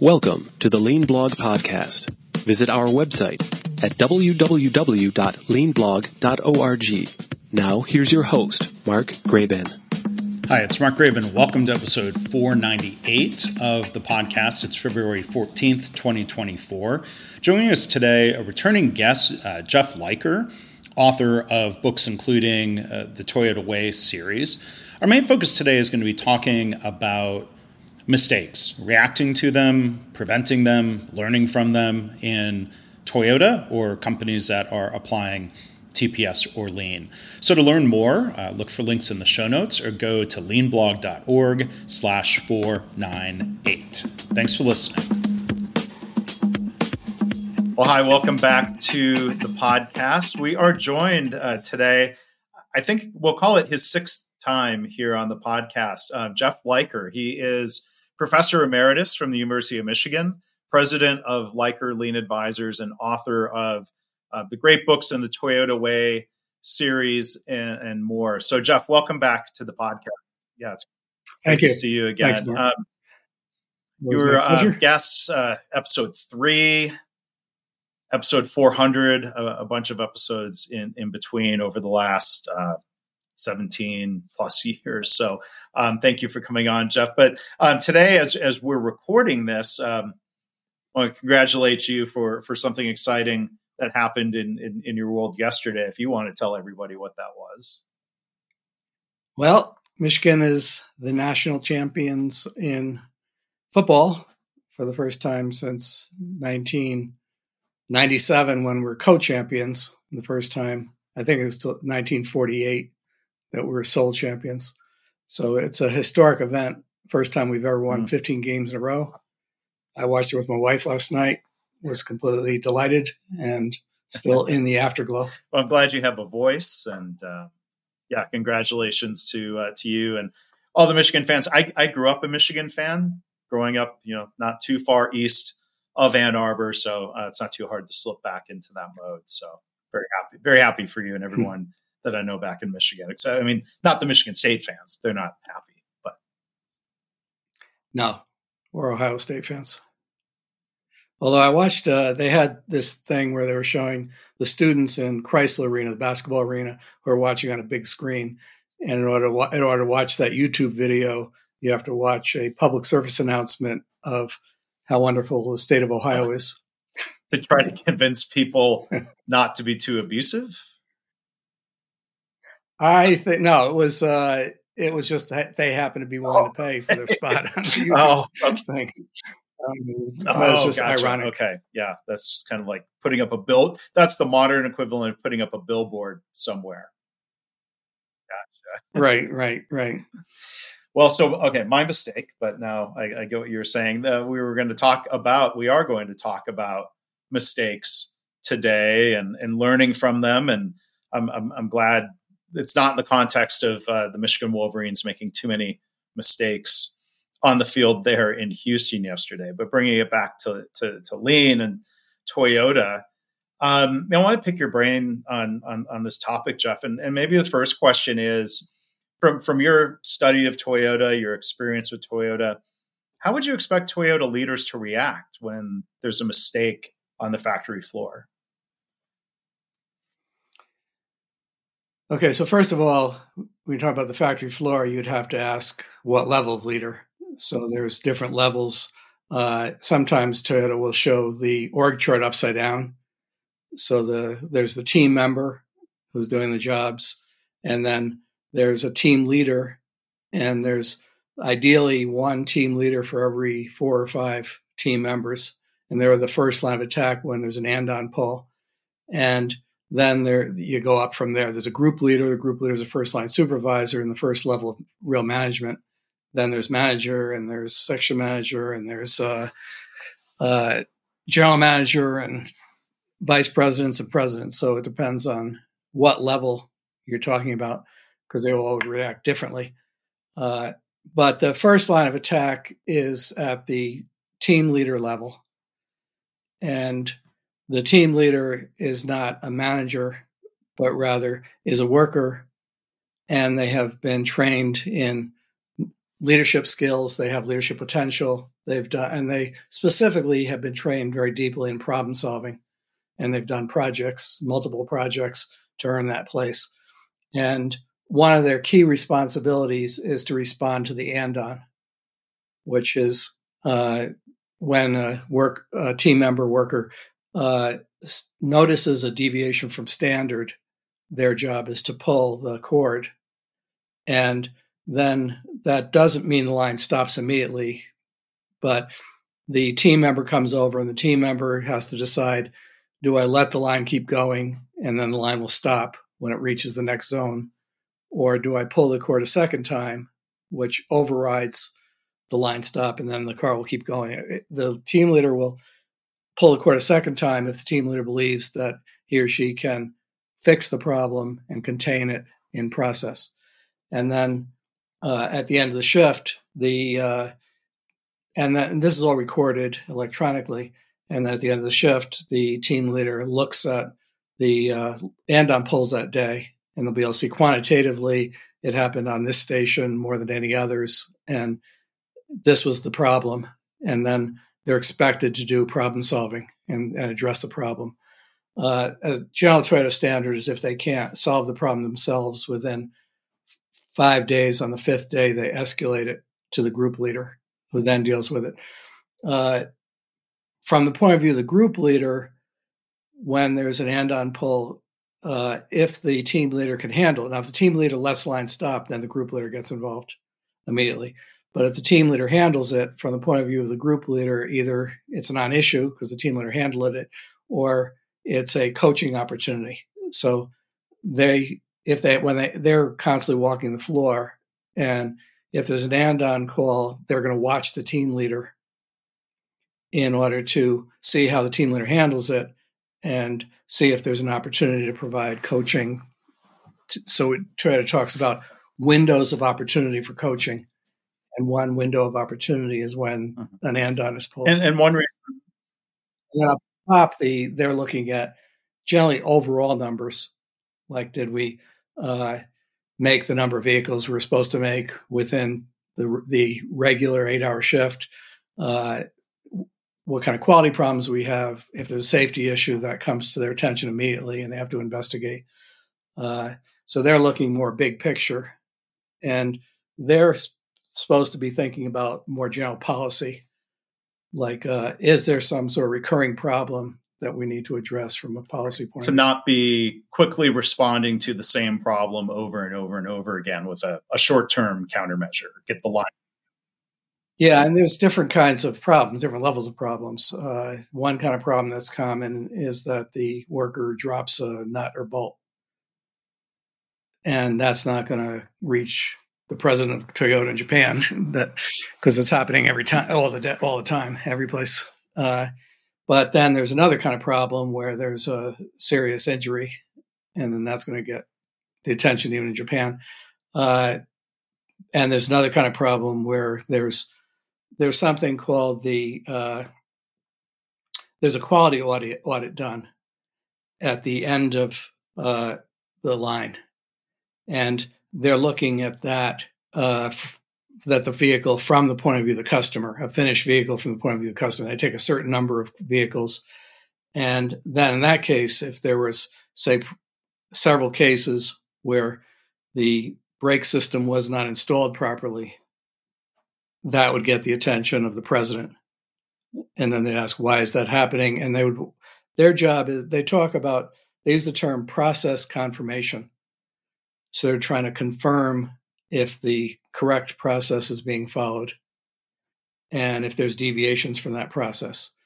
Welcome to the Lean Blog Podcast. Visit our website at www.leanblog.org. Now, here's your host, Mark Graban. Hi, it's Mark Graban. Welcome to episode 498 of the podcast. It's February 14th, 2024. Joining us today, a returning guest, uh, Jeff Liker, author of books including uh, the Toyota Way series. Our main focus today is going to be talking about mistakes, reacting to them, preventing them, learning from them in Toyota or companies that are applying TPS or Lean. So to learn more, uh, look for links in the show notes or go to leanblog.org slash 498. Thanks for listening. Well, hi, welcome back to the podcast. We are joined uh, today, I think we'll call it his sixth time here on the podcast, uh, Jeff Liker. He is professor emeritus from the University of Michigan, president of Liker Lean Advisors, and author of uh, the great books in the Toyota Way series and, and, more. So, Jeff, welcome back to the podcast. Yeah, it's great Thank to you. see you again. Thanks, um, you were uh, guests uh, episode three, episode 400, a, a, bunch of episodes in, in between over the last uh, 17 plus years. So um, thank you for coming on, Jeff. But um, today, as, as we're recording this, um, I want to congratulate you for, for something exciting that happened in, in, in your world yesterday. If you want to tell everybody what that was. Well, Michigan is the national champions in football for the first time since 1997 when we're co-champions the first time. I think it was 1948 that we're sole champions. So it's a historic event. First time we've ever won mm. 15 games in a row. I watched it with my wife last night. Was completely delighted and still in the afterglow. Well, I'm glad you have a voice, and uh, yeah, congratulations to uh, to you and all the Michigan fans. I, I grew up a Michigan fan, growing up, you know, not too far east of Ann Arbor, so uh, it's not too hard to slip back into that mode. So very happy, very happy for you and everyone that I know back in Michigan. Except, I mean, not the Michigan State fans; they're not happy. But no, we're Ohio State fans. Although I watched, uh, they had this thing where they were showing the students in Crisler Arena, the basketball arena, who are watching on a big screen. And in order to, wa- in order to watch that YouTube video, you have to watch a public service announcement of how wonderful the state of Ohio is. to try to convince people not to be too abusive I think no, it was uh it was just that they happened to be willing oh. to pay for their spot on the oh, okay. thing. Um, oh, just gotcha. ironic. Okay, yeah, that's just kind of like putting up a bill. That's the modern equivalent of putting up a billboard somewhere. Gotcha. Right, right, right. Well, so okay, my mistake. But now I, I get what you're saying. Uh, we were going to talk about. We are going to talk about mistakes today and and learning from them. And I'm I'm, I'm glad it's not in the context of uh, the Michigan Wolverines making too many mistakes on the field there in Houston yesterday. But bringing it back to to, to Lean and Toyota, um, I want to pick your brain on, on on this topic, Jeff. And, and maybe the first question is from from your study of Toyota, your experience with Toyota. How would you expect Toyota leaders to react when there's a mistake on the factory floor? Okay, so first of all, when you talk about the factory floor, you'd have to ask what level of leader. So there's different levels. Uh, sometimes Toyota will show the org chart upside down. So the there's the team member who's doing the jobs, and then there's a team leader, and there's ideally one team leader for every four or five team members, and they're the first line of attack when there's an andon pull, and then there you go up from there. There's a group leader. The group leader is a first line supervisor in the first level of real management. Then there's manager, and there's section manager, and there's uh, uh, general manager, and vice presidents and presidents. So it depends on what level you're talking about because they will all react differently. Uh, but the first line of attack is at the team leader level, and the team leader is not a manager, but rather is a worker, and they have been trained in leadership skills, they have leadership potential. They've done, and they specifically have been trained very deeply in problem solving, and they've done projects, multiple projects to earn that place. And one of their key responsibilities is to respond to the andon, which is uh, when a work a team member worker uh, notices a deviation from standard, their job is to pull the cord, and then that doesn't mean the line stops immediately, but the team member comes over and the team member has to decide do I let the line keep going and then the line will stop when it reaches the next zone? Or do I pull the cord a second time, which overrides the line stop and then the car will keep going? The team leader will pull the cord a second time if the team leader believes that he or she can fix the problem and contain it in process. And then uh, at the end of the shift, the uh, and, that, and this is all recorded electronically. And at the end of the shift, the team leader looks at the uh, andon pulls that day, and they'll be able to see quantitatively it happened on this station more than any others, and this was the problem. And then they're expected to do problem solving and, and address the problem. Uh, a general Toyota standard is if they can't solve the problem themselves within five days, on the fifth day, they escalate it to the group leader, who then deals with it. Uh, from the point of view of the group leader, when there's an andon pull, uh, if the team leader can handle it. Now, if the team leader lets line stop, then the group leader gets involved immediately. But if the team leader handles it from the point of view of the group leader, either it's a non-issue because the team leader handled it, or it's a coaching opportunity. So they, if they, when they, they're constantly walking the floor, and if there's an andon call, they're going to watch the team leader in order to see how the team leader handles it and see if there's an opportunity to provide coaching. So it talks about windows of opportunity for coaching. And one window of opportunity is when mm-hmm. an andon is pulled. And, and one reason. And up top, the, they're looking at generally overall numbers. Like, did we uh, make the number of vehicles we are supposed to make within the, the regular eight hour shift? Uh, what kind of quality problems we have. If there's a safety issue, that comes to their attention immediately, and they have to investigate. Uh, so they're looking more big picture, and they're supposed to be thinking about more general policy, like uh, is there some sort of recurring problem that we need to address from a policy point to not be quickly responding to the same problem over and over and over again with a, a short-term countermeasure get the line. Yeah, and there's different kinds of problems, different levels of problems. Uh, one kind of problem that's common is that the worker drops a nut or bolt, and that's not going to reach the president of Toyota in Japan. that because it's happening every time, all the all the time, every place. Uh, but then there's another kind of problem where there's a serious injury, and then that's going to get the attention even in Japan. Uh, and there's another kind of problem where there's there's something called the uh, there's a quality audit audit done at the end of uh, the line, and they're looking at that uh, f- that the vehicle from the point of view of the customer, a finished vehicle from the point of view of the customer. They take a certain number of vehicles, and then in that case, if there was say several cases where the brake system was not installed properly that would get the attention of the president. And then they ask, why is that happening? And they would, their job is, they talk about, they use the term process confirmation. So they're trying to confirm if the correct process is being followed and if there's deviations from that process.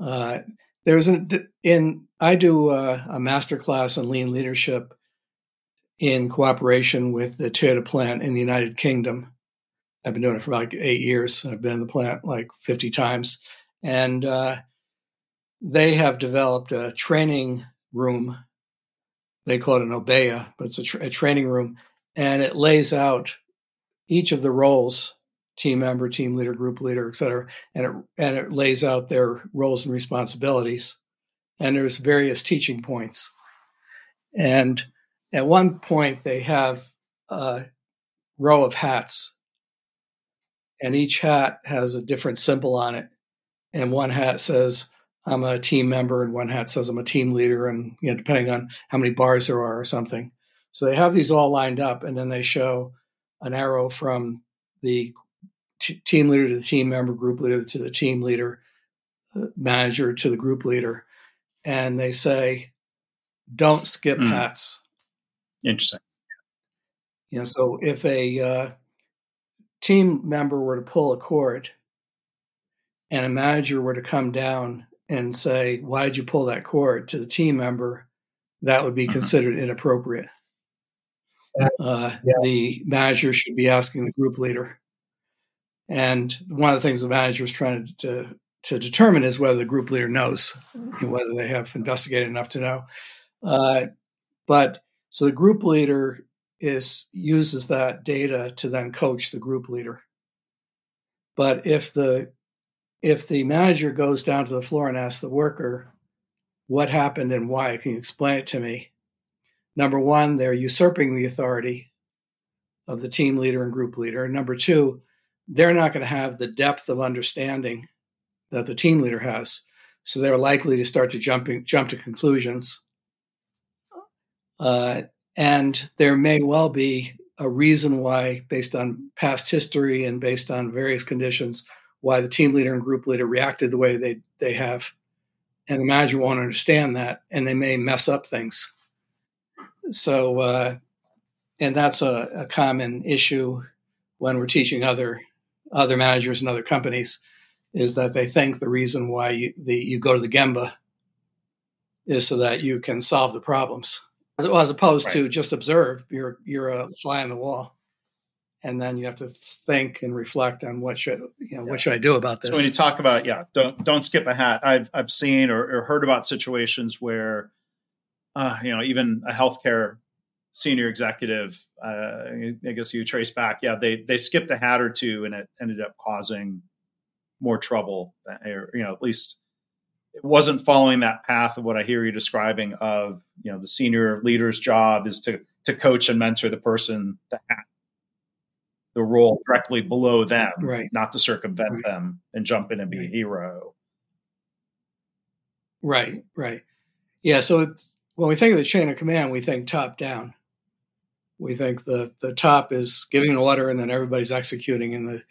Uh, there's an, in, I do a, a master class on lean leadership in cooperation with the Toyota plant in the United Kingdom I've been doing it for about eight years. I've been in the plant like 50 times. And uh, they have developed a training room. They call it an Obeya, but it's a, tra- a training room. And it lays out each of the roles team member, team leader, group leader, et cetera. And it, and it lays out their roles and responsibilities. And there's various teaching points. And at one point, they have a row of hats and each hat has a different symbol on it. And one hat says, I'm a team member, and one hat says I'm a team leader, and you know, depending on how many bars there are or something. So they have these all lined up, and then they show an arrow from the t- team leader to the team member, group leader to the team leader, uh, manager to the group leader, and they say, "Don't skip mm. hats." Interesting. You know, so if a uh, team member were to pull a cord, and a manager were to come down and say, "Why did you pull that cord?" to the team member, that would be mm-hmm. considered inappropriate. Uh, yeah. The manager should be asking the group leader. And one of the things the manager is trying to, to, to determine is whether the group leader knows, whether they have investigated enough to know. Uh, but so the group leader is uses that data to then coach the group leader. But if the if the manager goes down to the floor and asks the worker what happened and why, can you explain it to me? Number one, they're usurping the authority of the team leader and group leader. And number two, they're not going to have the depth of understanding that the team leader has. So they're likely to start to jumping, jump to conclusions. Uh, and there may well be a reason why, based on past history and based on various conditions, why the team leader and group leader reacted the way they, they have. And the manager won't understand that, and they may mess up things. So, uh, and that's a, a, common issue when we're teaching other other managers and other companies is that they think the reason why you, the, you go to the Gemba is so that you can solve the problems, as opposed right. to just observe. You're you're a fly on the wall, and then you have to think and reflect on what should you know yeah. what should I do about this. So when you talk about yeah, don't don't skip a hat. I've I've seen or, or heard about situations where uh, you know, even a healthcare senior executive, uh, I guess you trace back, yeah, they they skipped a hat or two, and it ended up causing more trouble, or you know, at least it wasn't following that path of what I hear you describing of you know the senior leader's job is to to coach and mentor the person that the role directly below them, right. not to circumvent right. them and jump in and be right. a hero. Right, right. Yeah, so it's when we think of the chain of command, we think top down. We think the the top is giving an order and then everybody's executing in the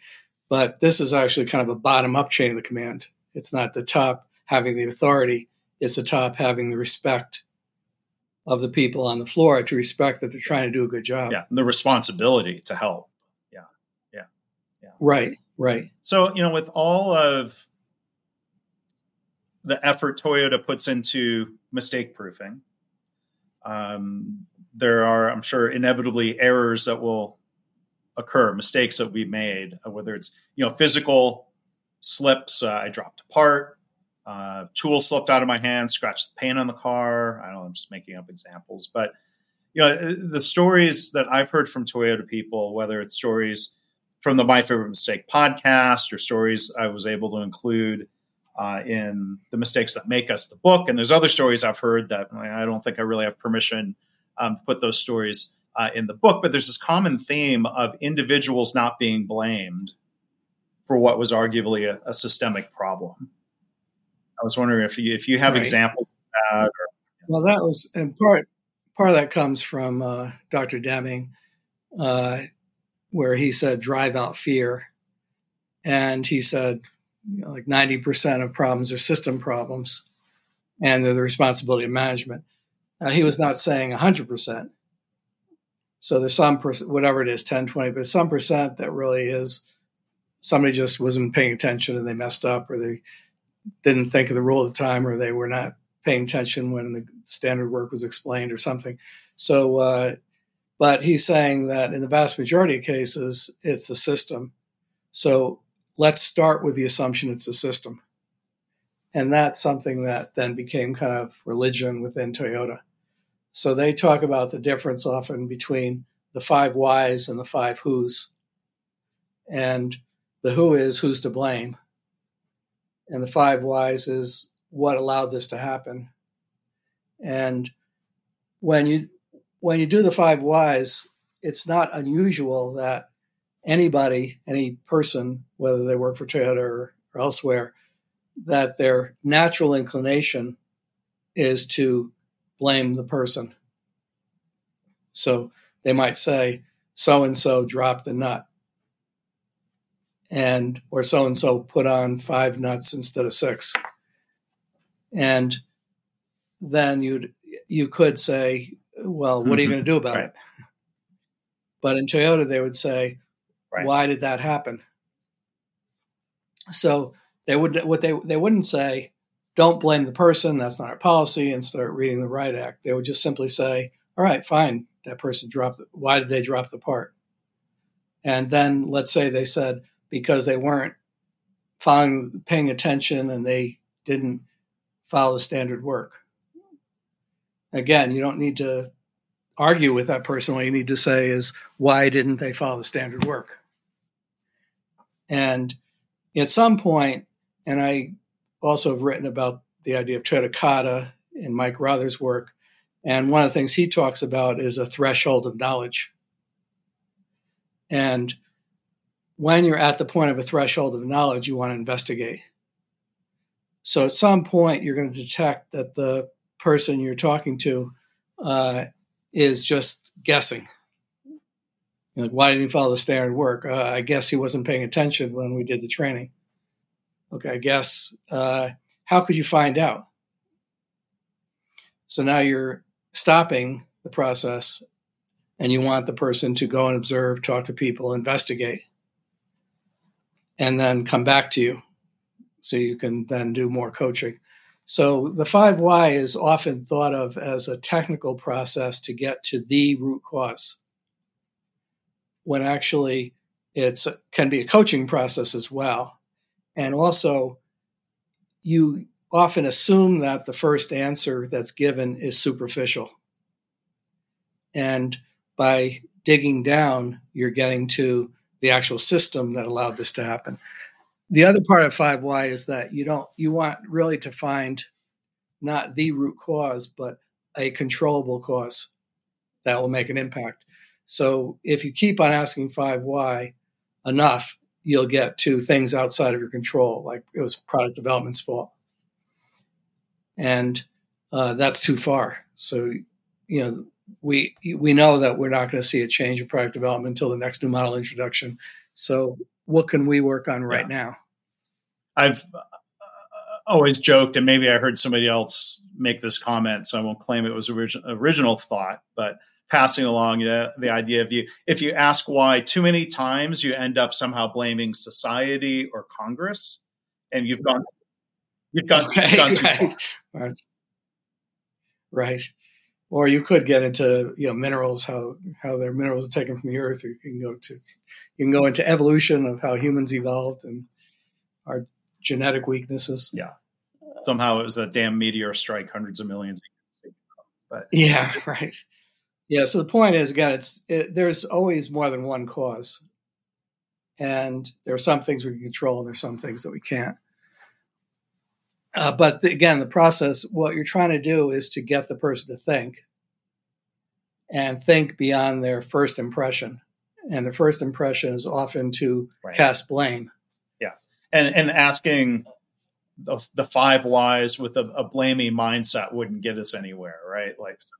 but this is actually kind of a bottom up chain of command. It's not the top having the authority, it's the top having the respect of the people on the floor to respect that they're trying to do a good job. Yeah, the responsibility to help. Yeah. Yeah. Yeah. Right, right. So, you know, with all of the effort Toyota puts into mistake proofing, um, there are, I'm sure, inevitably errors that will occur, mistakes that we made, uh, whether it's you know physical slips, uh, I dropped a part, uh, tool slipped out of my hand, scratched the paint on the car. I don't know, I'm just making up examples, but you know uh, the stories that I've heard from Toyota people, whether it's stories from the My Favorite Mistake podcast or stories I was able to include uh, in the mistakes that make us the book. And there's other stories I've heard that I don't think I really have permission um, to put those stories uh, in the book. But there's this common theme of individuals not being blamed for what was arguably a, a systemic problem. I was wondering if you if you have right. examples of that. Or, well, that was and part part of that comes from uh, Dr. Deming, uh, where he said drive out fear, and he said you know, like 90% of problems are system problems and they're the responsibility of management. Now, he was not saying 100%. So there's some percent, whatever it is, 10, 20, but some percent that really is somebody just wasn't paying attention and they messed up or they didn't think of the rule at the time or they were not paying attention when the standard work was explained or something. So, uh, but he's saying that in the vast majority of cases, it's the system. So let's start with the assumption it's a system. And that's something that then became kind of religion within Toyota. So they talk about the difference often between the five whys and the five who's. And the who is who's to blame. And the five whys is what allowed this to happen. And when you when you do the five whys, it's not unusual that anybody, any person, whether they work for Toyota or, or elsewhere, that their natural inclination is to blame the person. So they might say, so and so dropped the nut. And, or so and so put on five nuts instead of six. And then you'd, you could say, well, what are you mm-hmm. going to do about right. it? But in Toyota, they would say, right. why did that happen? So they would what they they wouldn't say, don't blame the person. That's not our policy, and start reading the right Act. They would just simply say, all right, fine, that person dropped. Why did they drop the part? And then let's say they said because they weren't following, paying attention, and they didn't follow the standard work. Again, you don't need to argue with that person. What you need to say is, why didn't they follow the standard work? And at some point, and I also have written about the idea of Toyota Kata in Mike Rother's work. And one of the things he talks about is a threshold of knowledge. And when you're at the point of a threshold of knowledge, you want to investigate. So at some point, you're going to detect that the person you're talking to uh, is just guessing. Like, why didn't he follow the standard work? Uh, I guess he wasn't paying attention when we did the training. Okay, I guess uh, how could you find out? So now you're stopping the process and you want the person to go and observe, talk to people, investigate, and then come back to you so you can then do more coaching. So the five why is often thought of as a technical process to get to the root cause, when actually it can be a coaching process as well. And also, you often assume that the first answer that's given is superficial. And by digging down, you're getting to the actual system that allowed this to happen the other part of 5y is that you don't you want really to find not the root cause but a controllable cause that will make an impact so if you keep on asking five why enough you'll get to things outside of your control like it was product development's fault and uh, that's too far so you know we we know that we're not going to see a change in product development until the next new model introduction so what can we work on right yeah. now? I've uh, always joked, and maybe I heard somebody else make this comment, so I won't claim it was origin, original thought, but passing along you know, the idea of you if you ask why too many times, you end up somehow blaming society or Congress, and you've gone you've gone, okay, gone too right. far. Right. Or you could get into you know minerals how how their minerals are taken from the earth. Or you can go to you can go into evolution of how humans evolved and our genetic weaknesses. Yeah. Somehow it was a damn meteor strike hundreds of millions of years ago but yeah right yeah so the point is again it's it, there's always more than one cause and there are some things we can control and there's some things that we can't uh, but the, again, the process, what you're trying to do is to get the person to think and think beyond their first impression. And the first impression is often to right. cast blame. Yeah. And, and asking the, the five whys with a, a blaming mindset wouldn't get us anywhere, right? Like, so,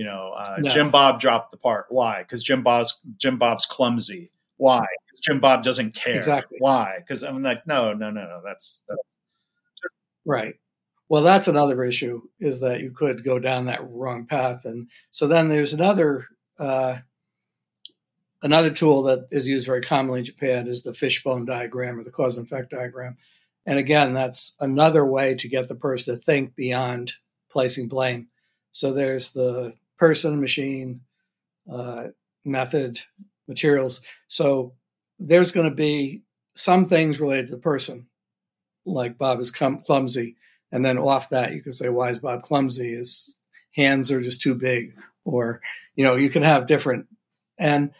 you know, uh, no. Jim Bob dropped the part. Why? Because Jim Bob's Jim Bob's clumsy. Why? Because Jim Bob doesn't care. Exactly. Why? Because I'm like, no, no, no, no. That's that's Right. Well, that's another issue is that you could go down that wrong path, and so then there's another uh, another tool that is used very commonly in Japan is the fishbone diagram or the cause and effect diagram, and again, that's another way to get the person to think beyond placing blame. So there's the person, machine, uh, method, materials. So there's going to be some things related to the person like Bob is clumsy. And then off that, you can say, why is Bob clumsy? His hands are just too big. Or, you know, you can have different. And,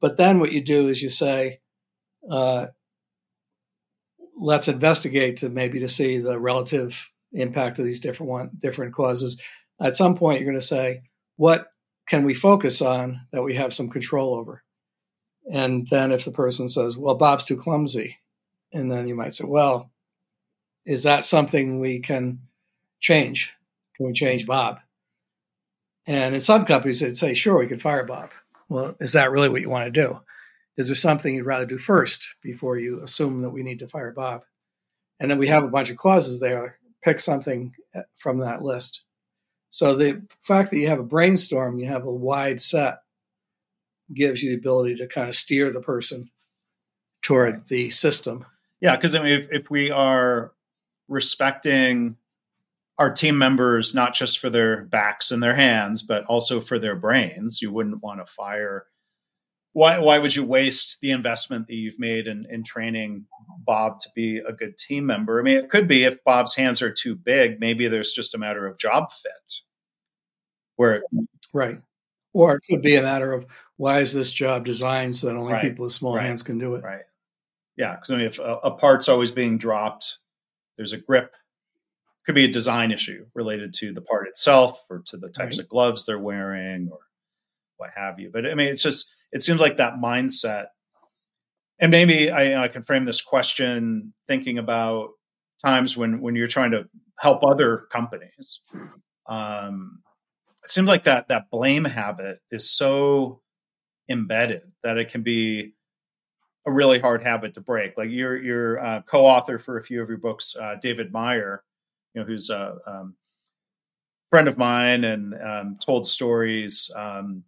but then what you do is you say, uh, let's investigate to maybe to see the relative impact of these different one, different causes. At some point, you're going to say, what can we focus on that we have some control over? And then if the person says, well, Bob's too clumsy, and then you might say, well, is that something we can change? Can we change Bob? And in some companies, they'd say, sure, we could fire Bob. Well, is that really what you want to do? Is there something you'd rather do first before you assume that we need to fire Bob? And then we have a bunch of clauses there. Pick something uh, from that list. So the fact that you have a brainstorm, you have a wide set, gives you the ability to kind of steer the person toward the system. Yeah, because I mean, if, if we are respecting our team members not just for their backs and their hands, but also for their brains. You wouldn't want to fire. Why, why would you waste the investment that you've made in, in training Bob to be a good team member? I mean, it could be if Bob's hands are too big, maybe there's just a matter of job fit. Where right, or it could be a matter of why is this job designed so that only right. people with small right. hands can do it? Right. Yeah, because I mean, if a, a part's always being dropped, there's a grip could be a design issue related to the part itself or to the types right. of gloves they're wearing or what have you. But I mean, it's just it seems like that mindset. And maybe I, I can frame this question thinking about times when when you're trying to help other companies. Um, it seems like that that blame habit is so embedded that it can be a really hard habit to break. Like your your uh, co-author for a few of your books, uh, David Meyer, you know, who's a um, friend of mine and um, told stories um,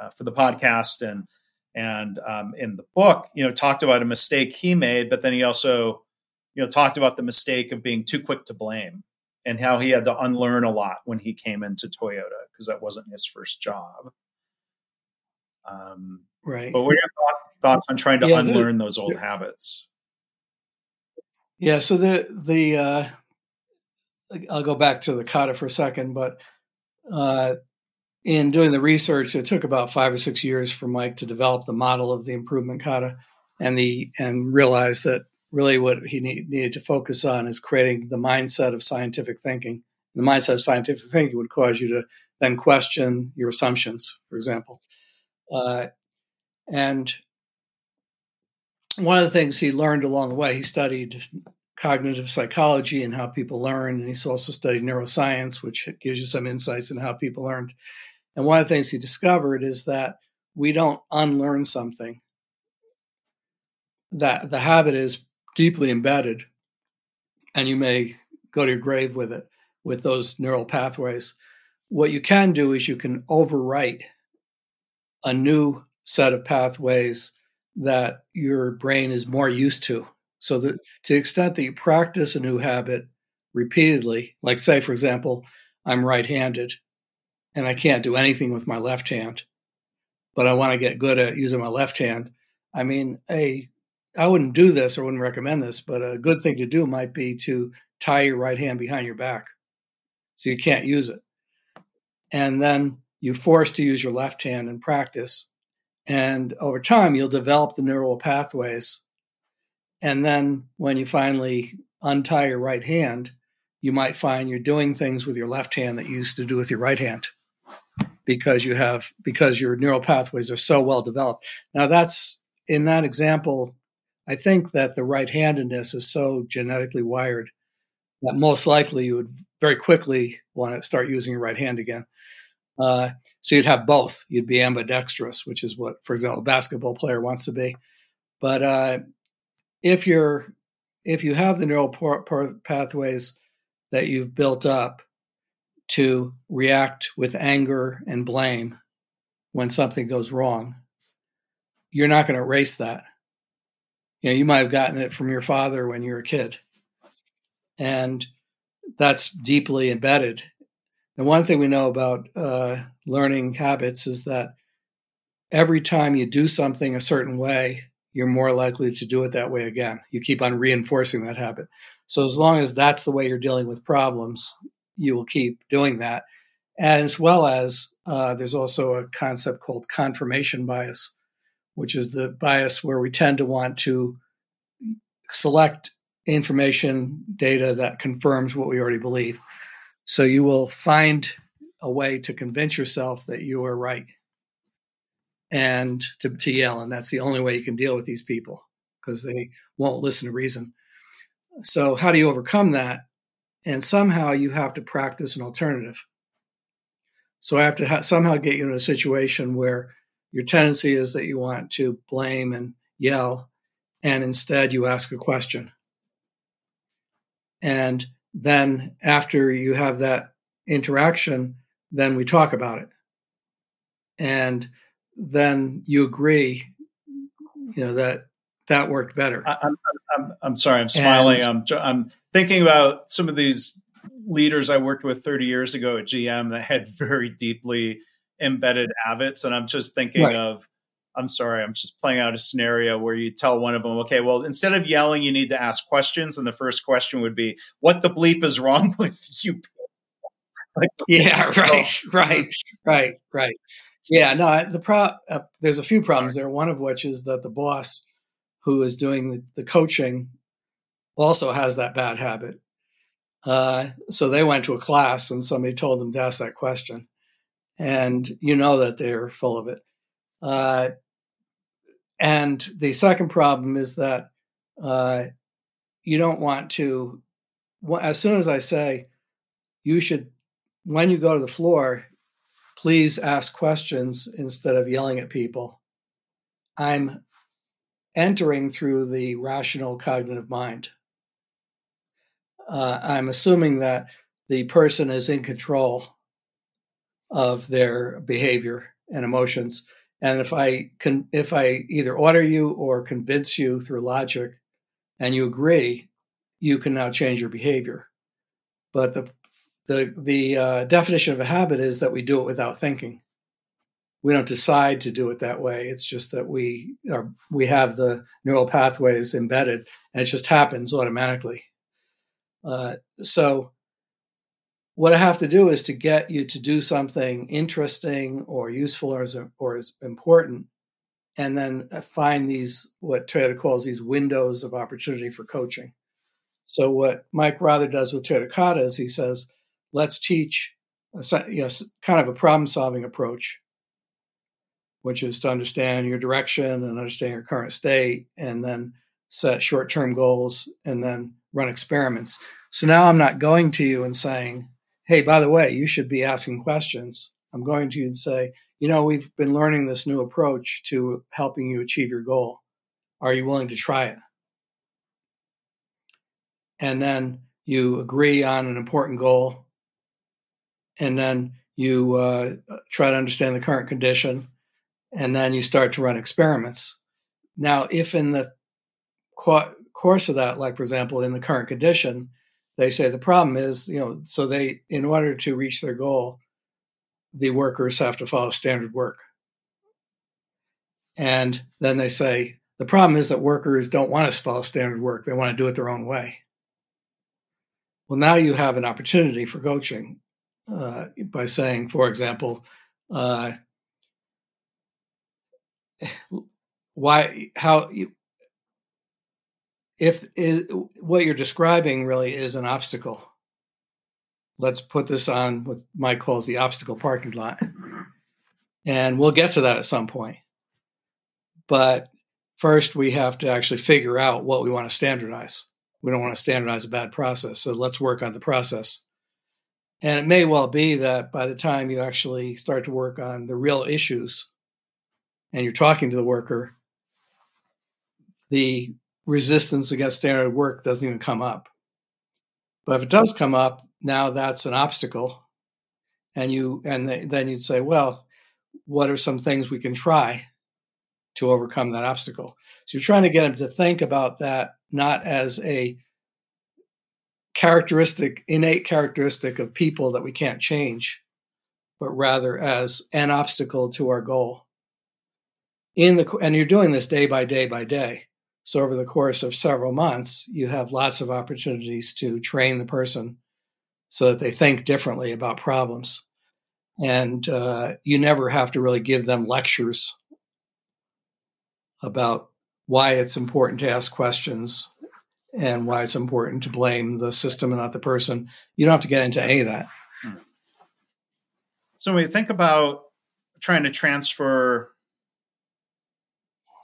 uh, for the podcast and and um, in the book, you know, talked about a mistake he made, but then he also, you know, talked about the mistake of being too quick to blame and how he had to unlearn a lot when he came into Toyota because that wasn't his first job. Um, right. But what are your thought, thoughts on trying to yeah, unlearn those old habits? Yeah. So the the uh, I'll go back to the kata for a second, but uh, in doing the research, it took about five or six years for Mike to develop the model of the improvement kata, and the and realize that really what he need, needed to focus on is creating the mindset of scientific thinking. The mindset of scientific thinking would cause you to then question your assumptions, for example. Uh, and one of the things he learned along the way, he studied cognitive psychology and how people learn. And he's also studied neuroscience, which gives you some insights in how people learned. And one of the things he discovered is that we don't unlearn something, that the habit is deeply embedded, and you may go to your grave with it, with those neural pathways. What you can do is you can overwrite a new set of pathways that your brain is more used to so that to the extent that you practice a new habit repeatedly, like say, for example, I'm right handed and I can't do anything with my left hand, but I want to get good at using my left hand. I mean, a I wouldn't do this or wouldn't recommend this, but a good thing to do might be to tie your right hand behind your back so you can't use it. And then you're forced to use your left hand in practice. And over time, you'll develop the neural pathways and then when you finally untie your right hand, you might find you're doing things with your left hand that you used to do with your right hand because you have because your neural pathways are so well developed. Now that's in that example, I think that the right-handedness is so genetically wired that most likely you would very quickly want to start using your right hand again. Uh, so you'd have both. You'd be ambidextrous, which is what, for example, a basketball player wants to be. But uh, if you're if you have the neural pathways that you've built up to react with anger and blame when something goes wrong, you're not going to erase that. You know, you might have gotten it from your father when you were a kid, and that's deeply embedded. And one thing we know about uh, learning habits is that every time you do something a certain way, you're more likely to do it that way again. You keep on reinforcing that habit. So as long as that's the way you're dealing with problems, you will keep doing that. As well as uh, there's also a concept called confirmation bias, which is the bias where we tend to want to select information data that confirms what we already believe. So you will find a way to convince yourself that you are right and to, to yell. And that's the only way you can deal with these people because they won't listen to reason. So, how do you overcome that? And somehow you have to practice an alternative. So, I have to ha- somehow get you in a situation where your tendency is that you want to blame and yell, and instead you ask a question. And then, after you have that interaction, then we talk about it. And then you agree, you know, that that worked better. I, am I'm, I'm sorry, I'm smiling. And, I'm, I'm thinking about some of these leaders I worked with 30 years ago at GM that had very deeply embedded habits. And I'm just thinking right. of, I'm sorry, I'm just playing out a scenario where you tell one of them, okay, well, instead of yelling, you need to ask questions. And the first question would be, what the bleep is wrong with you? like, yeah, right, right, right, right. Yeah, no, the pro, uh, there's a few problems there. One of which is that the boss who is doing the, the coaching also has that bad habit. Uh, so they went to a class and somebody told them to ask that question. And you know that they're full of it. Uh, and the second problem is that uh, you don't want to, as soon as I say, you should, when you go to the floor, please ask questions instead of yelling at people. I'm entering through the rational cognitive mind. Uh, I'm assuming that the person is in control of their behavior and emotions. And if I can, if I either order you or convince you through logic, and you agree, you can now change your behavior. But the the the uh, definition of a habit is that we do it without thinking we don't decide to do it that way. It's just that we are we have the neural pathways embedded, and it just happens automatically. Uh, so, what I have to do is to get you to do something interesting or useful or or is important, and then find these what Toyota calls these windows of opportunity for coaching. So, what Mike Rother does with Toyota Kata is he says, "Let's teach." A, you know, kind of a problem solving approach which is to understand your direction and understand your current state and then set short term goals and then run experiments. So now I'm not going to you and saying, hey, by the way, you should be asking questions. I'm going to you and say, you know, we've been learning this new approach to helping you achieve your goal. Are you willing to try it? And then you agree on an important goal. And then you uh, try to understand the current condition and then you start to run experiments. Now, if in the course of that, like for example, in the current condition, they say the problem is, you know, so they, in order to reach their goal, the workers have to follow standard work. And then they say the problem is that workers don't want to follow standard work, they want to do it their own way. Well, now you have an opportunity for coaching uh, by saying, for example, uh, why how you, if is, what you're describing really is an obstacle. Let's put this on what mike calls the obstacle parking lot. And we'll get to that at some point. But first we have to actually figure out what we want to standardize. We don't want to standardize a bad process so let's work on the process. And it may well be that by the time you actually start to work on the real issues and you're talking to the worker, the resistance against standard work doesn't even come up. But if it does come up, now that's an obstacle. And you and then you'd say, well, what are some things we can try to overcome that obstacle? So you're trying to get them to think about that not as a characteristic, innate characteristic of people that we can't change, but rather as an obstacle to our goal in the and you're doing this day by day by day. So over the course of several months you have lots of opportunities to train the person so that they think differently about problems. And uh, you never have to really give them lectures about why it's important to ask questions and why it's important to blame the system and not the person. You don't have to get into any of that. So when we think about trying to transfer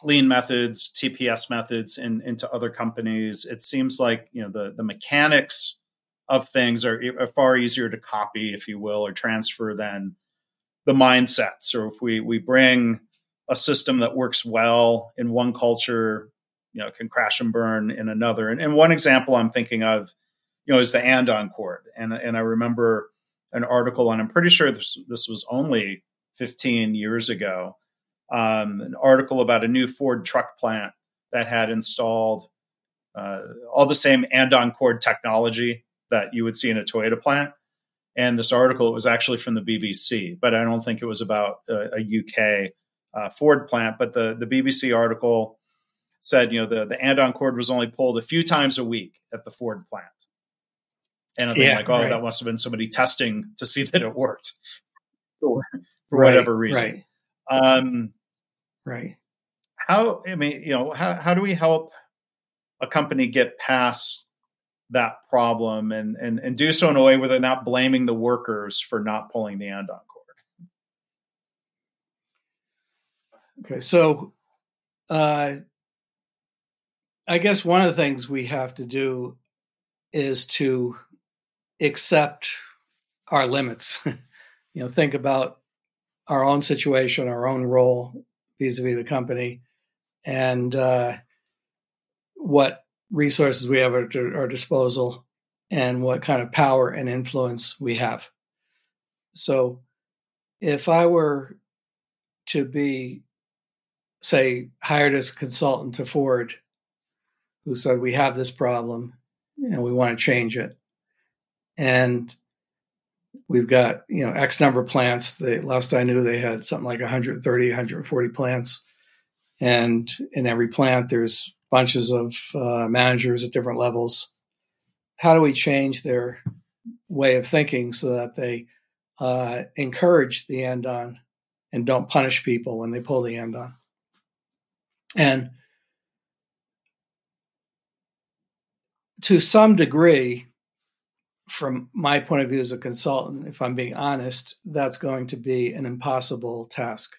lean methods, TPS methods in, into other companies, it seems like you know the the mechanics of things are, are far easier to copy, if you will, or transfer than the mindset. So if we we bring a system that works well in one culture, you know, can crash and burn in another. And, and one example I'm thinking of, you know, is the andon cord. And and I remember an article, and I'm pretty sure this this was only 15 years ago, um, an article about a new Ford truck plant that had installed uh, all the same andon cord technology that you would see in a Toyota plant. And this article it was actually from the BBC, but I don't think it was about a, a UK uh, Ford plant. But the the BBC article said, you know, the the andon cord was only pulled a few times a week at the Ford plant. And I'm yeah, like, oh, right. that must have been somebody testing to see that it worked for, for right, whatever reason. Right. Um, right. How, I mean, you know, how, how do we help a company get past that problem and, and, and do so in a way where they're not blaming the workers for not pulling the andon cord? Okay. So, uh, I guess one of the things we have to do is to accept our limits. you know, think about our own situation, our own role vis-a-vis the company, and uh, what resources we have at our disposal, and what kind of power and influence we have. So, if I were to be, say, hired as a consultant to Ford, who said we have this problem and we want to change it, and we've got you know x number of plants. The last i knew they had something like 130 140 plants. And in every plant there's bunches of uh, managers at different levels. How do we change their way of thinking so that they uh, encourage the andon and don't punish people when they pull the andon? and to some degree from my point of view as a consultant, if I'm being honest, that's going to be an impossible task.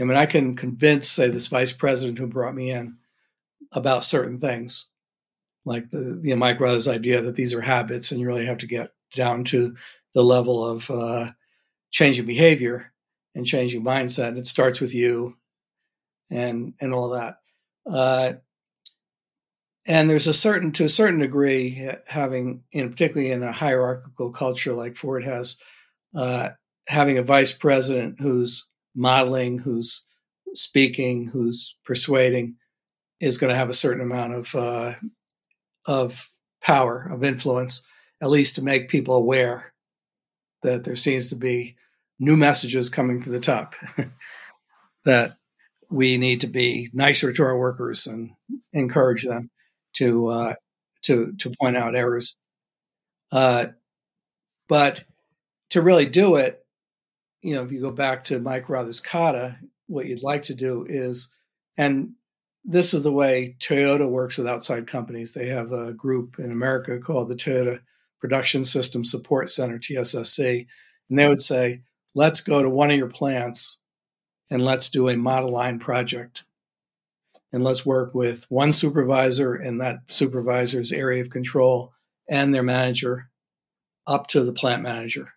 I mean, I can convince, say, this vice president who brought me in about certain things, like the know, Mike Rother's idea that these are habits, and you really have to get down to the level of uh, changing behavior and changing mindset. And it starts with you, and and all that. Uh, and there's a certain to a certain degree having in particularly in a hierarchical culture like ford has uh, having a vice president who's modeling who's speaking who's persuading is going to have a certain amount of uh, of power of influence at least to make people aware that there seems to be new messages coming from the top that we need to be nicer to our workers and encourage them to uh, to to point out errors. Uh, but to really do it, you know, if you go back to Mike Rother's kata, what you'd like to do is, and this is the way Toyota works with outside companies. They have a group in America called the Toyota Production System Support Center, TSSC, and they would say, let's go to one of your plants and let's do a model line project and let's work with one supervisor and that supervisor's area of control and their manager up to the plant manager.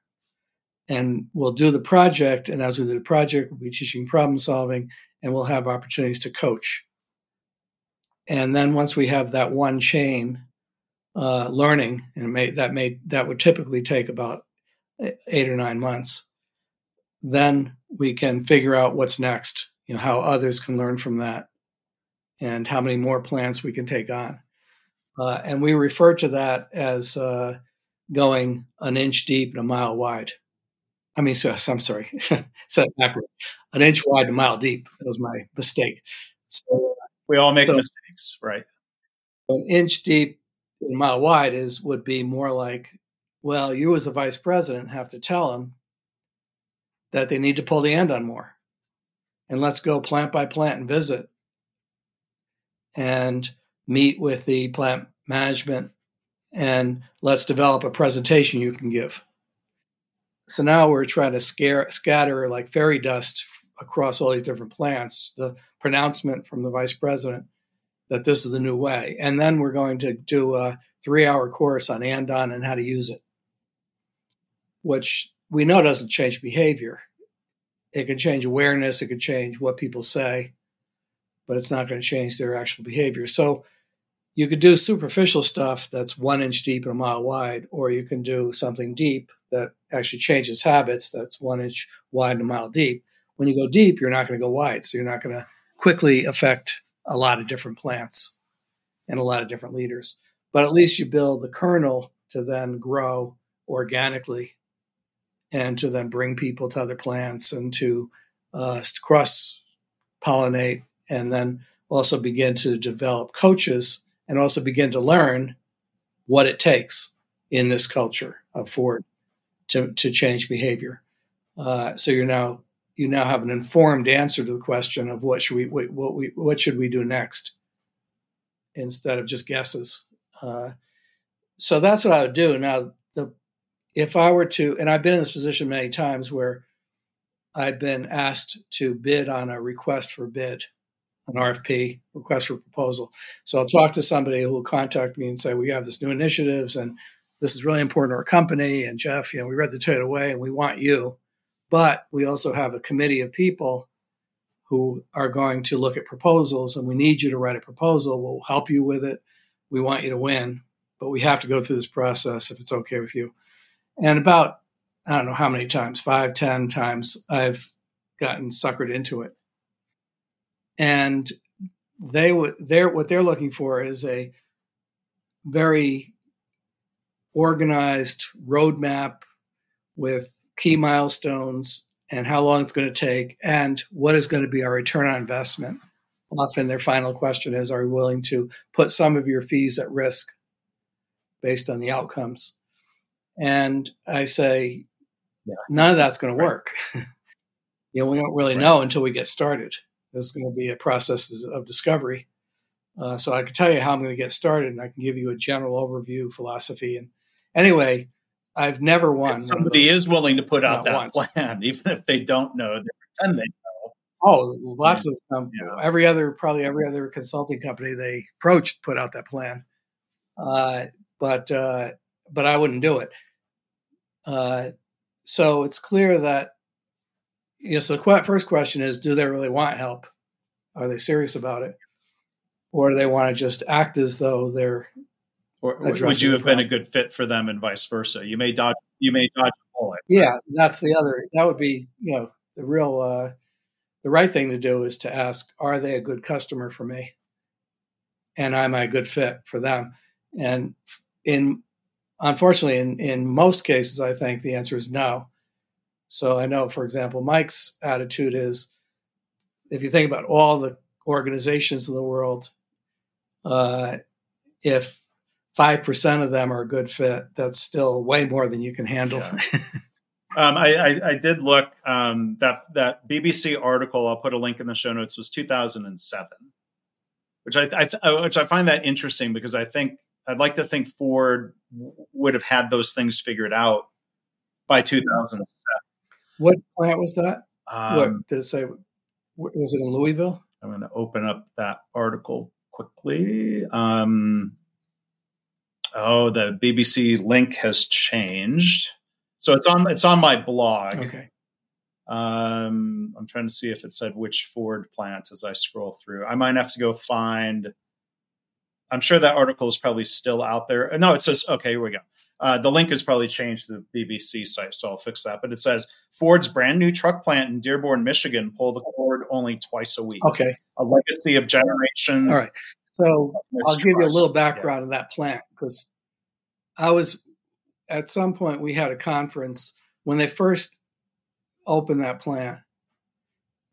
And we'll do the project. And as we do the project, we'll be teaching problem solving and we'll have opportunities to coach. And then once we have that one chain uh, learning, and may, that may that would typically take about eight or nine months, then we can figure out what's next. You know how others can learn from that and how many more plants we can take on. Uh, and we refer to that as uh, going an inch deep and a mile wide. I mean, so, I'm sorry, said backward. An inch wide and a mile deep. That was my mistake. So, we all make so, mistakes, right? An inch deep and a mile wide is would be more like, well, you as a vice president have to tell them that they need to pull the andon more, and let's go plant by plant and visit and meet with the plant management and let's develop a presentation you can give. So now we're trying to scare, scatter like fairy dust across all these different plants, the pronouncement from the vice president that this is the new way. And then we're going to do a three hour course on Andon and how to use it, which we know doesn't change behavior. It can change awareness, it can change what people say, but it's not going to change their actual behavior. So you could do superficial stuff that's one inch deep and a mile wide, or you can do something deep that actually changes habits that's one inch wide and a mile deep. When you go deep, you're not going to go wide. So you're not going to quickly affect a lot of different plants and a lot of different leaders. But at least you build the kernel to then grow organically and to then bring people to other plants and to uh, cross pollinate and then also begin to develop coaches and also begin to learn what it takes in this culture of Ford to, to change behavior. Uh, so you're now you now have an informed answer to the question of what should we what, what we what should we do next instead of just guesses. Uh, so that's what I would do. Now, the if I were to, and I've been in this position many times where I've been asked to bid on a request for bid, an RFP, request for proposal. So I'll talk to somebody who will contact me and say, we have this new initiatives and this is really important to our company. And Jeff, you know, we read the Toyota Way and we want you. But we also have a committee of people who are going to look at proposals and we need you to write a proposal. We'll help you with it. We want you to win, but we have to go through this process if it's okay with you. And about, I don't know how many times, five, ten times, I've gotten suckered into it. And they would they're what they're looking for is a very organized roadmap with key milestones and how long it's going to take and what is going to be our return on investment. Often their final question is Are you willing to put some of your fees at risk based on the outcomes? And I say, yeah. none of that's going to work. you know, we don't really right. know until we get started. This is going to be a process of discovery. Uh, so I can tell you how I'm going to get started, and I can give you a general overview philosophy. And anyway, I've never won. Somebody is willing to put out that once. plan, even if they don't know, they pretend they know. Oh, lots yeah. of um, yeah. every other probably every other consulting company they approached put out that plan, uh, but uh, but I wouldn't do it. Uh, so it's clear that. You know, so the first question is: Do they really want help? Are they serious about it, or do they want to just act as though they're or would you have been a good fit for them and vice versa? You may dodge, you may dodge a bullet. Yeah, that's the other. That would be, you know, the real, uh, the right thing to do is to ask, are they a good customer for me? And am I a good fit for them? And in, unfortunately, in, in most cases, I think the answer is no. So I know, for example, Mike's attitude is, if you think about all the organizations in the world, uh, if five percent of them are a good fit, that's still way more than you can handle. Yeah. um, I, I, I, did look um, that that BBC article. I'll put a link in the show notes. Was 2007, which I, I which I find that interesting because I think I'd like to think Ford would have had those things figured out by 2007. What plant was that? Um, what did it say? Was it in Louisville? I'm going to open up that article quickly. Um, Oh, the BBC link has changed. So it's on it's on my blog. Okay. Um, I'm trying to see if it said which Ford plant as I scroll through. I might have to go find. I'm sure that article is probably still out there. No, it says okay. Here we go. Uh, the link has probably changed to the BBC site, so I'll fix that. But it says Ford's brand new truck plant in Dearborn, Michigan, pull the cord only twice a week. Okay, a legacy of generation. All right. So I'll give you a little background yeah. of that plant because I was at some point we had a conference when they first opened that plant,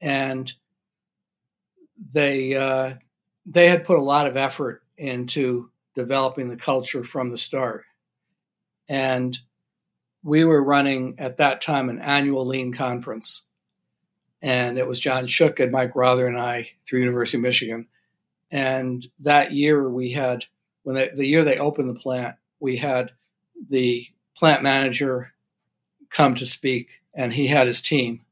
and they uh, they had put a lot of effort into developing the culture from the start, and we were running at that time an annual lean conference and it was John Shook and Mike Rother and I through University of Michigan. And that year we had when they, the year they opened the plant, we had the plant manager come to speak, and he had his team.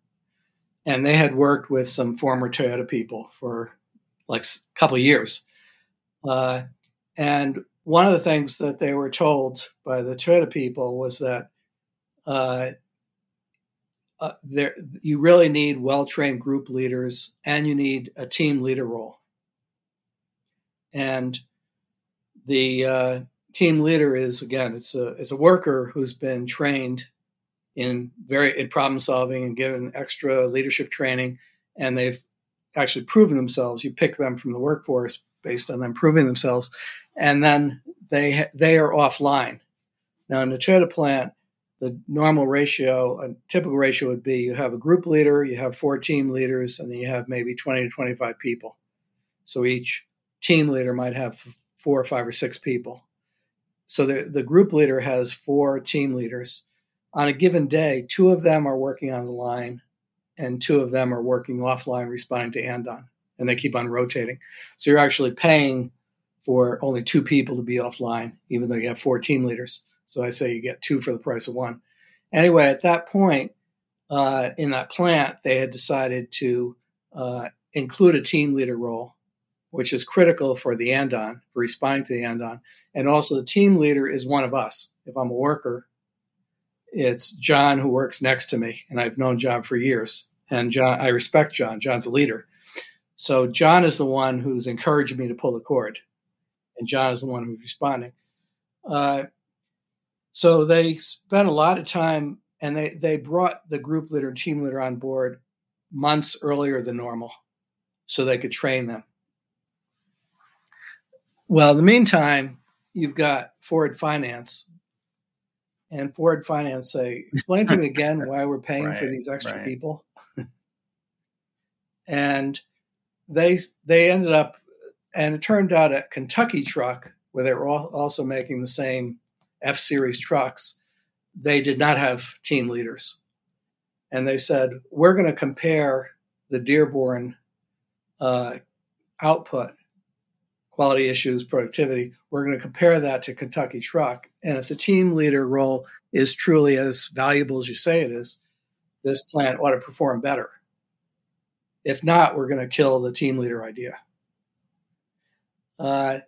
and they had worked with some former Toyota people for like a couple years. Uh, and one of the things that they were told by the Toyota people was that uh, uh, there you really need well trained group leaders and you need a team leader role. And the uh, team leader is again it's a it's a worker who's been trained in very in problem solving and given extra leadership training, and they've actually proven themselves. You pick them from the workforce based on them proving themselves, and then they they are offline. Now in the Toyota plant, the normal ratio, a typical ratio would be you have a group leader, you have four team leaders, and then you have maybe 20 to 25 people. So each team leader might have four or five or six people. So the, the group leader has four team leaders. On a given day, two of them are working on the line and two of them are working offline responding to Andon, and they keep on rotating. So you're actually paying for only two people to be offline, even though you have four team leaders. So I say you get two for the price of one. Anyway, at that point uh, in that plant, they had decided to uh, include a team leader role, which is critical for the Andon, for responding to the Andon. And also, the team leader is one of us. If I'm a worker, it's John who works next to me, and I've known John for years. And John, I respect John. John's a leader. So John is the one who's encouraging me to pull the cord, and John is the one who's responding. Uh, so they spent a lot of time and they, they brought the group leader and team leader on board months earlier than normal so they could train them. Well, in the meantime, you've got Ford Finance. And Ford Finance say, explain to me again why we're paying right, for these extra right. people. and they they ended up, and it turned out at Kentucky Truck, where they were also making the same F Series trucks, they did not have team leaders. And they said, we're going to compare the Dearborn uh, output, quality issues, productivity. We're going to compare that to Kentucky Truck. And if the team leader role is truly as valuable as you say it is, this plant ought to perform better. If not, we're going to kill the team leader idea. Uh,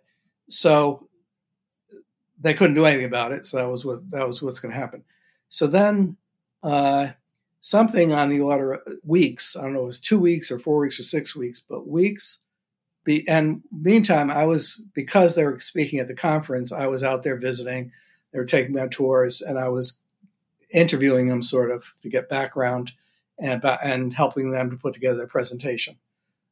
so they couldn't do anything about it. So that was what that was what's going to happen. So then uh, something on the order of weeks. I don't know, it was two weeks or four weeks or six weeks, but weeks. Be, and meantime, I was because they were speaking at the conference. I was out there visiting. They were taking me on tours, and I was interviewing them sort of to get background and and helping them to put together their presentation.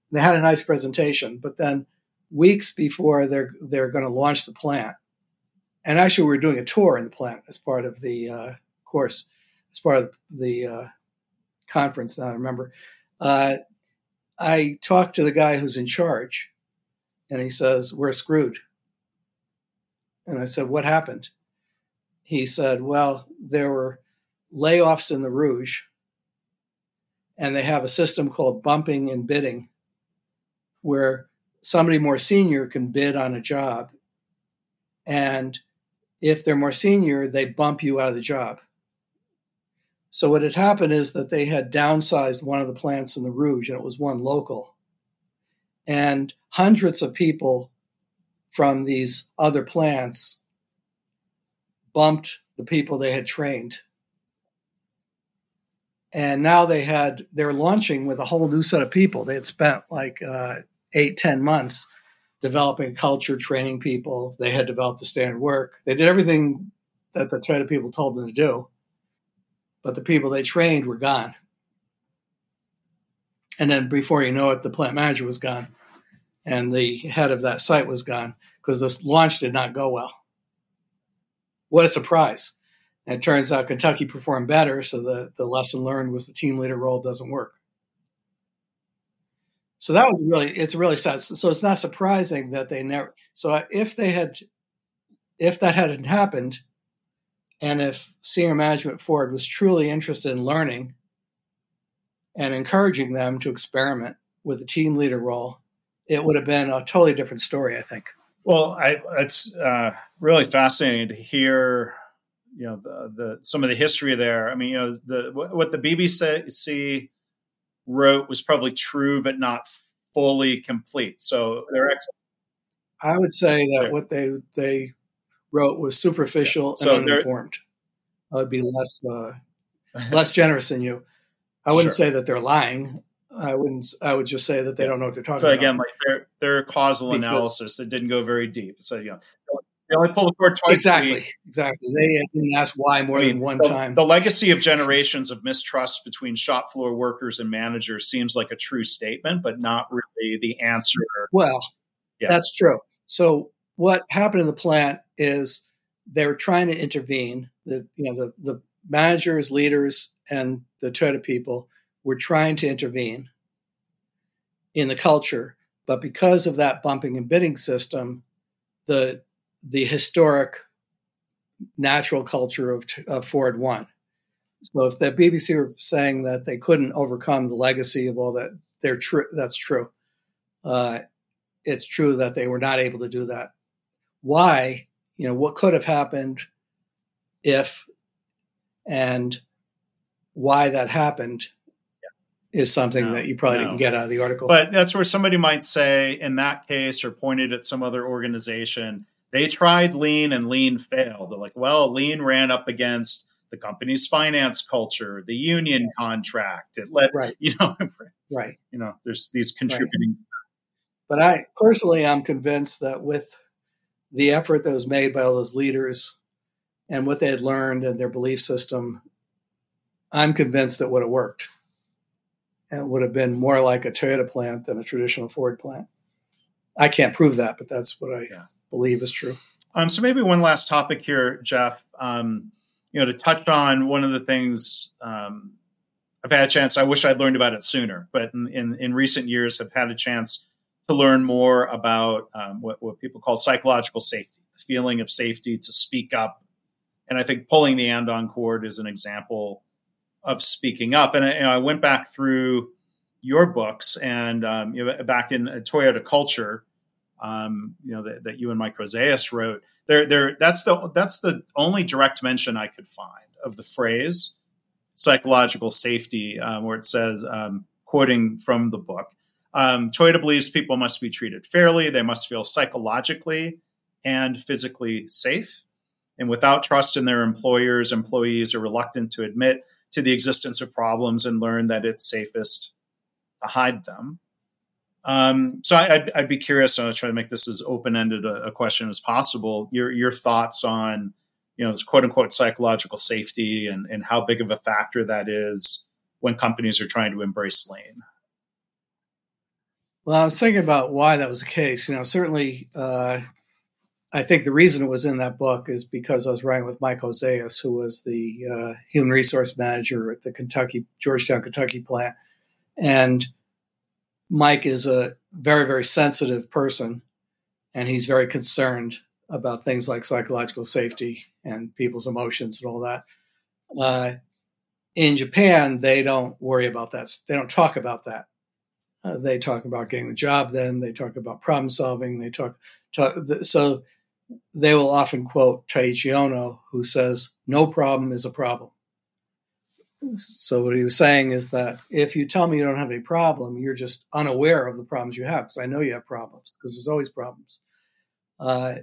And they had a nice presentation, but then weeks before they're they're going to launch the plant, and actually, we are doing a tour in the plant as part of the uh, course, as part of the uh, conference. Now I remember, uh, I talked to the guy who's in charge, and he says, "We're screwed." And I said, "What happened?" He said, "Well, there were layoffs in the Rouge, and they have a system called bumping and bidding, where somebody more senior can bid on a job." And if they're more senior, they bump you out of the job. So what had happened is that they had downsized one of the plants in the Rouge, and it was one local. And hundreds of people from these other plants bumped the people they had trained. And now they had they're launching with a whole new set of people. They had spent like uh, eight, ten months developing culture, training people. They had developed the standard work. They did everything that the Toyota people told them to do, but the people they trained were gone. And then before you know it, the plant manager was gone, and the head of that site was gone because this launch did not go well. What a surprise! It turns out Kentucky performed better, so the, the lesson learned was the team leader role doesn't work. So that was really it's really sad. So it's not surprising that they never. So if they had, if that hadn't happened, and if senior management Ford was truly interested in learning and encouraging them to experiment with the team leader role, it would have been a totally different story. I think. Well, I, it's uh, really fascinating to hear, you know, the, the some of the history there. I mean, you know, the what the BBC wrote was probably true, but not fully complete. So they're. Ex- I would say that what they they wrote was superficial yeah. so and uninformed. I would be less uh, less generous than you. I wouldn't sure. say that they're lying. I wouldn't. I would just say that they don't know what they're talking so about. So again, like their their causal because, analysis, it didn't go very deep. So you know, they only pull the cord twice. Exactly. Exactly. They didn't ask why more I mean, than one the, time. The legacy of generations of mistrust between shop floor workers and managers seems like a true statement, but not really the answer. Well, yeah. that's true. So what happened in the plant is they were trying to intervene. The you know the the managers, leaders, and the Toyota people were trying to intervene in the culture, but because of that bumping and bidding system, the the historic natural culture of, of Ford won. So if the BBC were saying that they couldn't overcome the legacy of all that, they're true. That's true. Uh, it's true that they were not able to do that. Why? You know, what could have happened if and why that happened is something no, that you probably no. didn't get out of the article. But that's where somebody might say, in that case, or pointed at some other organization, they tried lean and lean failed. They're like, well, lean ran up against the company's finance culture, the union contract. It led, right. you know, right. You know, there's these contributing. Right. But I personally, I'm convinced that with the effort that was made by all those leaders and what they had learned and their belief system, I'm convinced that would have worked and would have been more like a Toyota plant than a traditional Ford plant. I can't prove that, but that's what I yeah. Believe is true. Um, so maybe one last topic here, Jeff. Um, you know, to touch on one of the things um, I've had a chance. I wish I'd learned about it sooner, but in, in, in recent years, have had a chance to learn more about um, what, what people call psychological safety, the feeling of safety to speak up. And I think pulling the andon cord is an example of speaking up. And I, I went back through your books and um, you know, back in Toyota Culture, um, you know that, that, you and Mike Hoseus wrote. There, there. That's the that's the only direct mention I could find of the phrase psychological safety, um, where it says, um, quoting from the book, um, Toyota believes people must be treated fairly. They must feel psychologically and physically safe. And without trust in their employers, employees are reluctant to admit to the existence of problems and learn that it's safest to hide them. Um, so I, would I'd be curious. Going to try to make this as open ended a, a, question as possible. Your your thoughts on you know this quote unquote psychological safety and and how big of a factor that is when companies are trying to embrace lean. Well, I was thinking about why that was the case. You know, certainly uh, I think the reason it was in that book is because I was writing with Mike Hoseus, who was the uh, human resource manager at the Kentucky Georgetown, Kentucky plant, and Mike is a very very sensitive person, and he's very concerned about things like psychological safety and people's emotions and all that. Uh, in Japan, they don't worry about that. They don't talk about that. Uh, they talk about getting the job. Then they talk about problem solving. They talk, talk so they will often quote Taiichi Ohno, who says, No problem is a problem. So, what he was saying is that if you tell me you don't have any problem, you're just unaware of the problems you have, because I know you have problems, because there's always problems. Uh,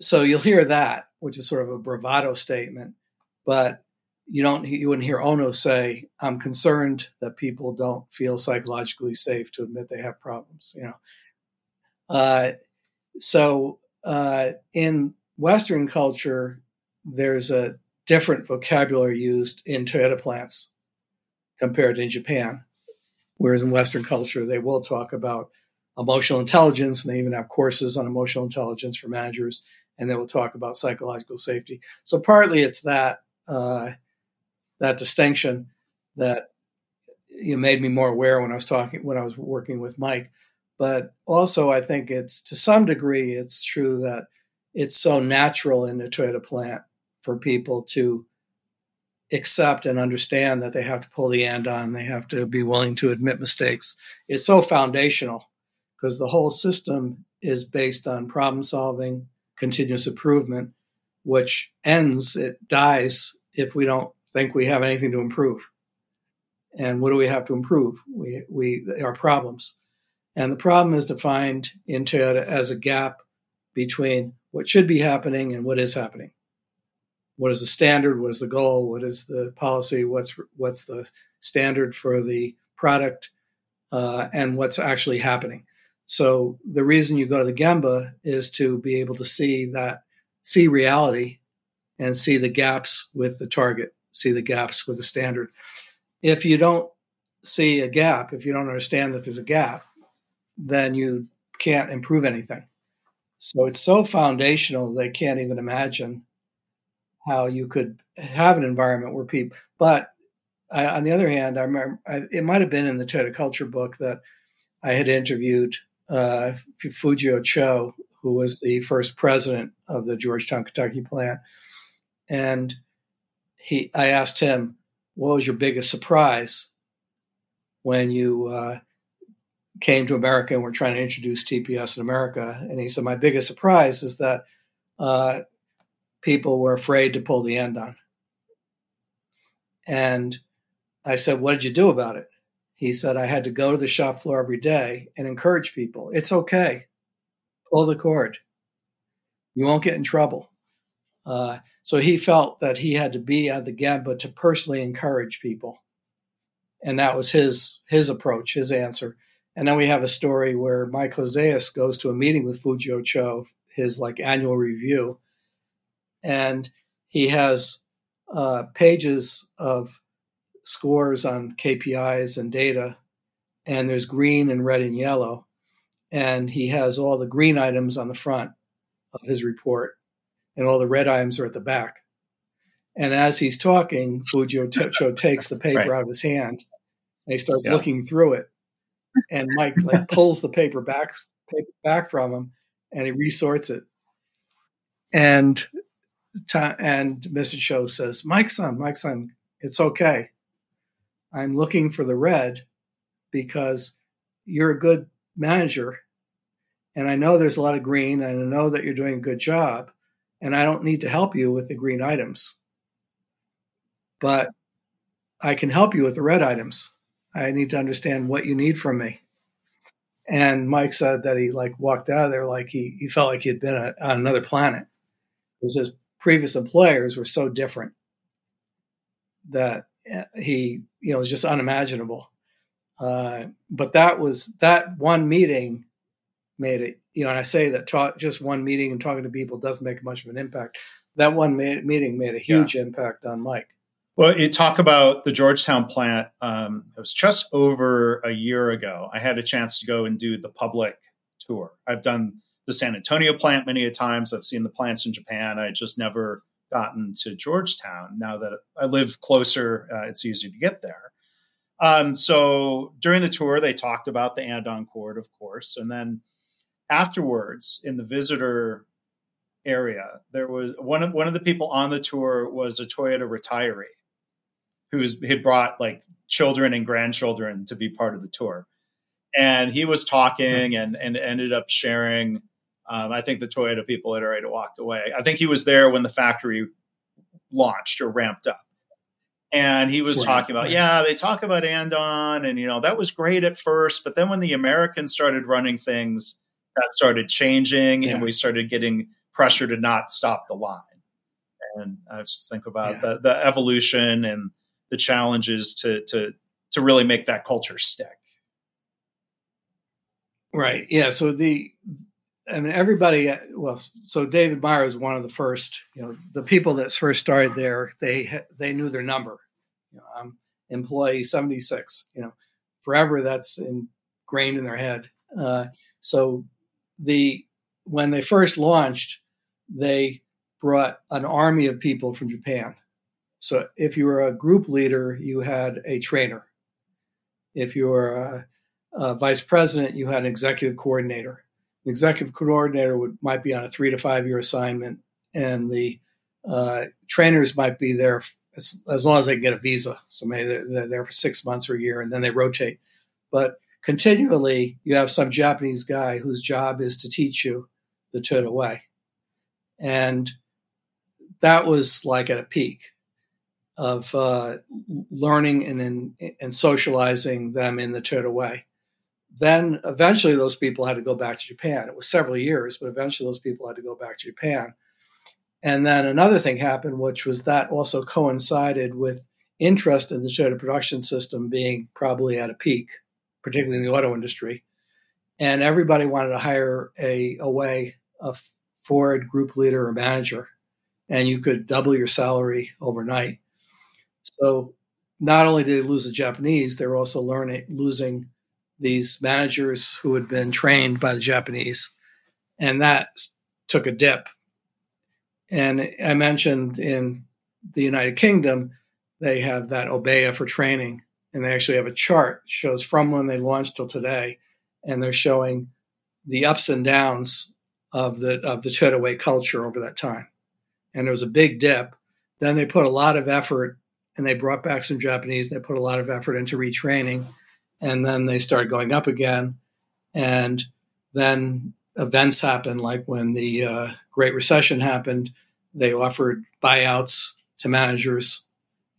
so, you'll hear that, which is sort of a bravado statement, but you don't you wouldn't hear Ohno say, "I'm concerned that people don't feel psychologically safe to admit they have problems." You know, uh, so uh, in Western culture, there's a different vocabulary used in Toyota plants compared in Japan. Whereas in Western culture, they will talk about emotional intelligence, and they even have courses on emotional intelligence for managers, and they will talk about psychological safety. So partly it's that uh, that distinction that you made me more aware when I was talking when I was working with Mike. But also, I think it's to some degree, it's true that it's so natural in the Toyota plant for people to accept and understand that they have to pull the andon, they have to be willing to admit mistakes. It's so foundational because the whole system is based on problem solving, continuous improvement, which ends, it dies if we don't think we have anything to improve. and what do we have to improve? We we our problems, and the problem is defined in Toyota as a gap between what should be happening and what is happening. What is the standard? What is the goal? What is the policy? What's what's the standard for the product? Uh, and what's actually happening. So the reason you go to the Gemba is to be able to see that, see reality, and see the gaps with the target, see the gaps with the standard. If you don't see a gap, if you don't understand that there's a gap, then you can't improve anything. So it's so foundational they can't even imagine how you could have an environment where people. But I, on the other hand, I remember I, it might have been in the Toyota Culture book that I had interviewed uh, Fujio Cho, who was the first president of the Georgetown, Kentucky plant, and he. I asked him, "What was your biggest surprise when you uh, came to America and were trying to introduce TPS in America. And he said, My biggest surprise is that uh, people were afraid to pull the andon. And I said, What did you do about it? He said, I had to go to the shop floor every day and encourage people. It's okay. Pull the cord. You won't get in trouble. Uh, so he felt that he had to be at the Gemba to personally encourage people. And that was his his approach, his answer. And then we have a story where Mike Hoseus goes to a meeting with Fujio Cho, his like annual review, and he has uh, pages of scores on KPIs and data, and there's green and red and yellow, and he has all the green items on the front of his report, and all the red items are at the back. And as he's talking, Fujio Cho takes the paper right. out of his hand, and he starts yeah. looking through it and Mike like pulls the paper back paper back from him, and he resorts it. And and Mr. Cho says, "Mike-san, Mike's son, it's okay. I'm looking for the red because you're a good manager, and I know there's a lot of green, and I know that you're doing a good job, and I don't need to help you with the green items, but I can help you with the red items." I need to understand what you need from me. And Mike said that he like walked out of there like he, he felt like he had been a, on another planet because his previous employers were so different that eh, he, you know, was just unimaginable. Uh, but that was that one meeting made it, you know, and I say that talk, just one meeting and talking to people doesn't make much of an impact. That one meeting made a huge yeah. impact on Mike. Well, you talk about the Georgetown plant. Um, it was just over a year ago. I had a chance to go and do the public tour. I've done the San Antonio plant many a times. I've seen the plants in Japan. I just never gotten to Georgetown. Now that I live closer, uh, it's easy to get there. Um, so during the tour, they talked about the Andon cord, of course, and then afterwards in the visitor area, there was one of one of the people on the tour was a Toyota retiree who had brought like children and grandchildren to be part of the tour. And he was talking and and ended up sharing. Um, I think the Toyota people had already walked away. I think he was there when the factory launched or ramped up. And he was right. talking about, yeah, they talk about Andon, and you know that was great at first, but then when the Americans started running things, that started changing, yeah. and we started getting pressure to not stop the line. And I just think about yeah. the, the evolution and the challenges to to to really make that culture stick. Right. Yeah. So the I mean everybody well so David Meier was one of the first, you know, the people that first started there, they they knew their number. You know, I'm employee 76, you know, forever that's ingrained in their head. Uh, so the when they first launched, they brought an army of people from Japan so if you were a group leader, you had a trainer. If you were a, a vice president, you had an executive coordinator. The executive coordinator would might be on a three to five year assignment, and the uh, trainers might be there as, as, long as they can get a visa. So maybe they're, they're there for six months or a year, and then they rotate. But continually, you have some Japanese guy whose job is to teach you the Toyota way, and that was like at a peak of uh, learning and, and socializing them in the Toyota way. Then eventually those people had to go back to Japan. It was several years, but eventually those people had to go back to Japan. And then another thing happened, which was that also coincided with interest in the Toyota production system being probably at a peak, particularly in the auto industry. And everybody wanted to hire a, a way, a Ford group leader or manager, and you could double your salary overnight. So not only did they lose the Japanese, they were also learning losing these managers who had been trained by the Japanese, and that took a dip. And I mentioned in the United Kingdom, they have that Obeya for training, and they actually have a chart shows from when they launched till today, and they're showing the ups and downs of the of the Toyota Way culture over that time. And there was a big dip. Then they put a lot of effort and they brought back some Japanese. They put a lot of effort into retraining, and then they started going up again. And then events happened, like when the uh, Great Recession happened. They offered buyouts to managers,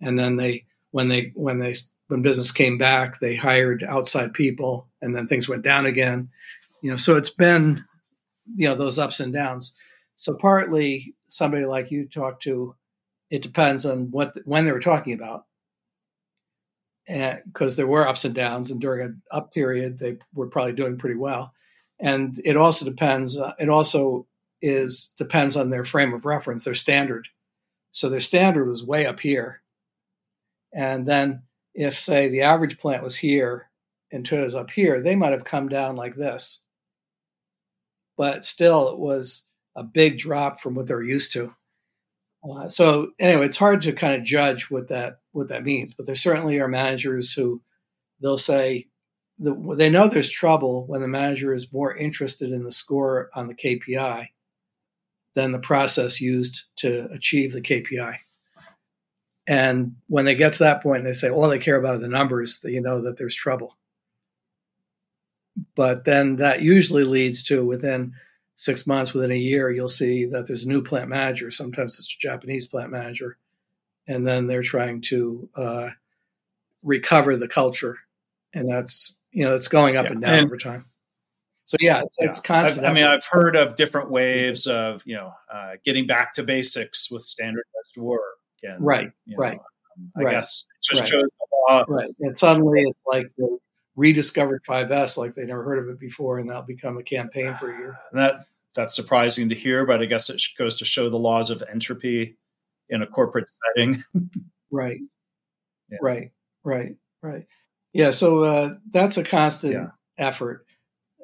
and then they when they when they when business came back, they hired outside people, and then things went down again. You know, so it's been you know those ups and downs. So partly somebody like you talk to it depends on what when they were talking about because there were ups and downs and during an up period they were probably doing pretty well. And it also depends uh, it also is depends on their frame of reference their standard. So their standard was way up here. And then if say the average plant was here and Toyota's up here they might have come down like this. But still it was a big drop from what they're used to. Uh, so anyway, it's hard to kind of judge what that what that means, but there certainly are managers who they'll say the, they know there's trouble when the manager is more interested in the score on the KPI than the process used to achieve the KPI. And when they get to that point, they say all they care about are the numbers, that you know that there's trouble. But then that usually leads to within six months, within a year, you'll see that there's a new plant manager. Sometimes it's a Japanese plant manager. And then they're trying to uh, recover the culture. And that's, you know, it's going up yeah. and down and, over time. So yeah, it's, yeah. it's constant. I've, I mean, I've heard of different waves of, you know, uh, getting back to basics with standardized work. And, right, you know, right. Um, I right. guess it just right. shows the law. Right. And suddenly it's like the, rediscovered 5S like they never heard of it before, and that'll become a campaign for a year. that that's surprising to hear, but I guess it goes to show the laws of entropy in a corporate setting. right. Yeah. Right. Right. Right. Yeah. So uh, that's a constant yeah. effort.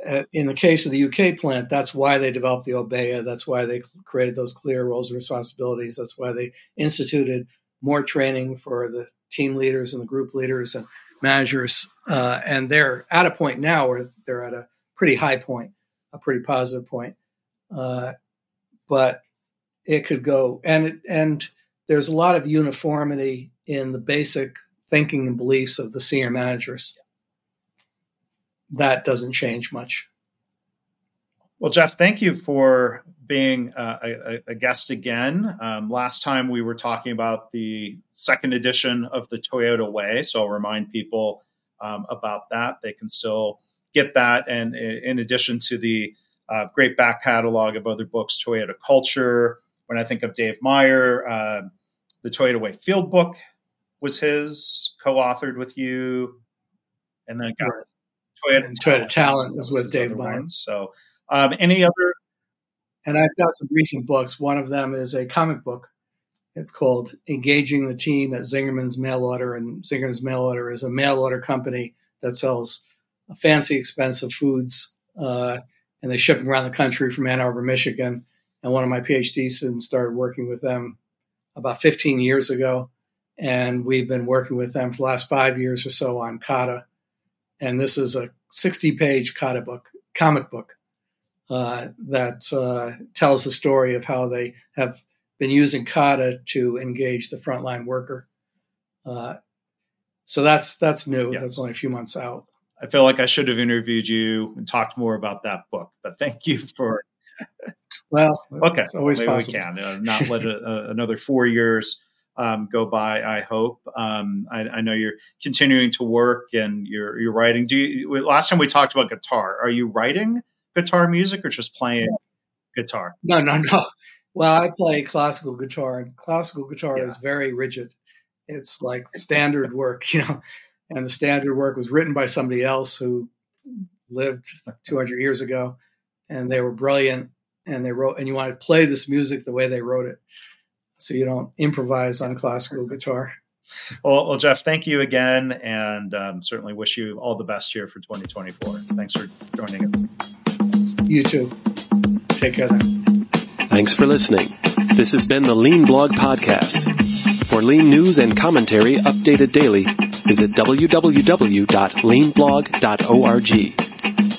Uh, in the case of the UK plant, that's why they developed the Obeya. That's why they created those clear roles and responsibilities. That's why they instituted more training for the team leaders and the group leaders and managers, uh, and they're at a point now where they're at a pretty high point, a pretty positive point. Uh, but it could go, and it, and there's a lot of uniformity in the basic thinking and beliefs of the senior managers. That doesn't change much. Well, Jeff, thank you for being uh, a, a, guest again. Um, last time we were talking about the second edition of the Toyota Way, so I'll remind people um, about that. They can still get that, and in addition to the uh, great back catalog of other books, Toyota Culture. When I think of Dave Meier, uh, the Toyota Way Field Book was his, co-authored with you, and then got right. Toyota, and Toyota Talent, Talent was with Dave Meier. So um, any other? And I've got some recent books. One of them is a comic book. It's called Engaging the Team at Zingerman's Mail Order. And Zingerman's Mail Order is a mail order company that sells fancy, expensive foods. Uh, and they ship them around the country from Ann Arbor, Michigan. And one of my PhD students started working with them about 15 years ago. And we've been working with them for the last five years or so on Kata. And this is a 60 page Kata book, comic book uh, that uh, tells the story of how they have been using Kata to engage the frontline worker. Uh, so that's that's new. Yes. That's only a few months out. I feel like I should have interviewed you and talked more about that book, but thank you for. Well, okay, it's always maybe possible. we can uh, not let a, a, another four years um, go by. I hope. Um, I, I, know you're continuing to work and you're you're writing. Do you? Last time we talked about guitar. Are you writing guitar music or just playing guitar? No, no, no. Well, I play classical guitar, and classical guitar yeah. is very rigid. It's like standard work, you know. And the standard work was written by somebody else who lived 200 years ago, and they were brilliant. And they wrote, and you want to play this music the way they wrote it so you don't improvise on classical guitar. Well, well, Jeff, thank you again, and um, certainly wish you all the best here for 2024. Thanks for joining us. You too. Take care then. Thanks for listening. This has been the Lean Blog Podcast. For lean news and commentary updated daily, visit www.leanblog.org.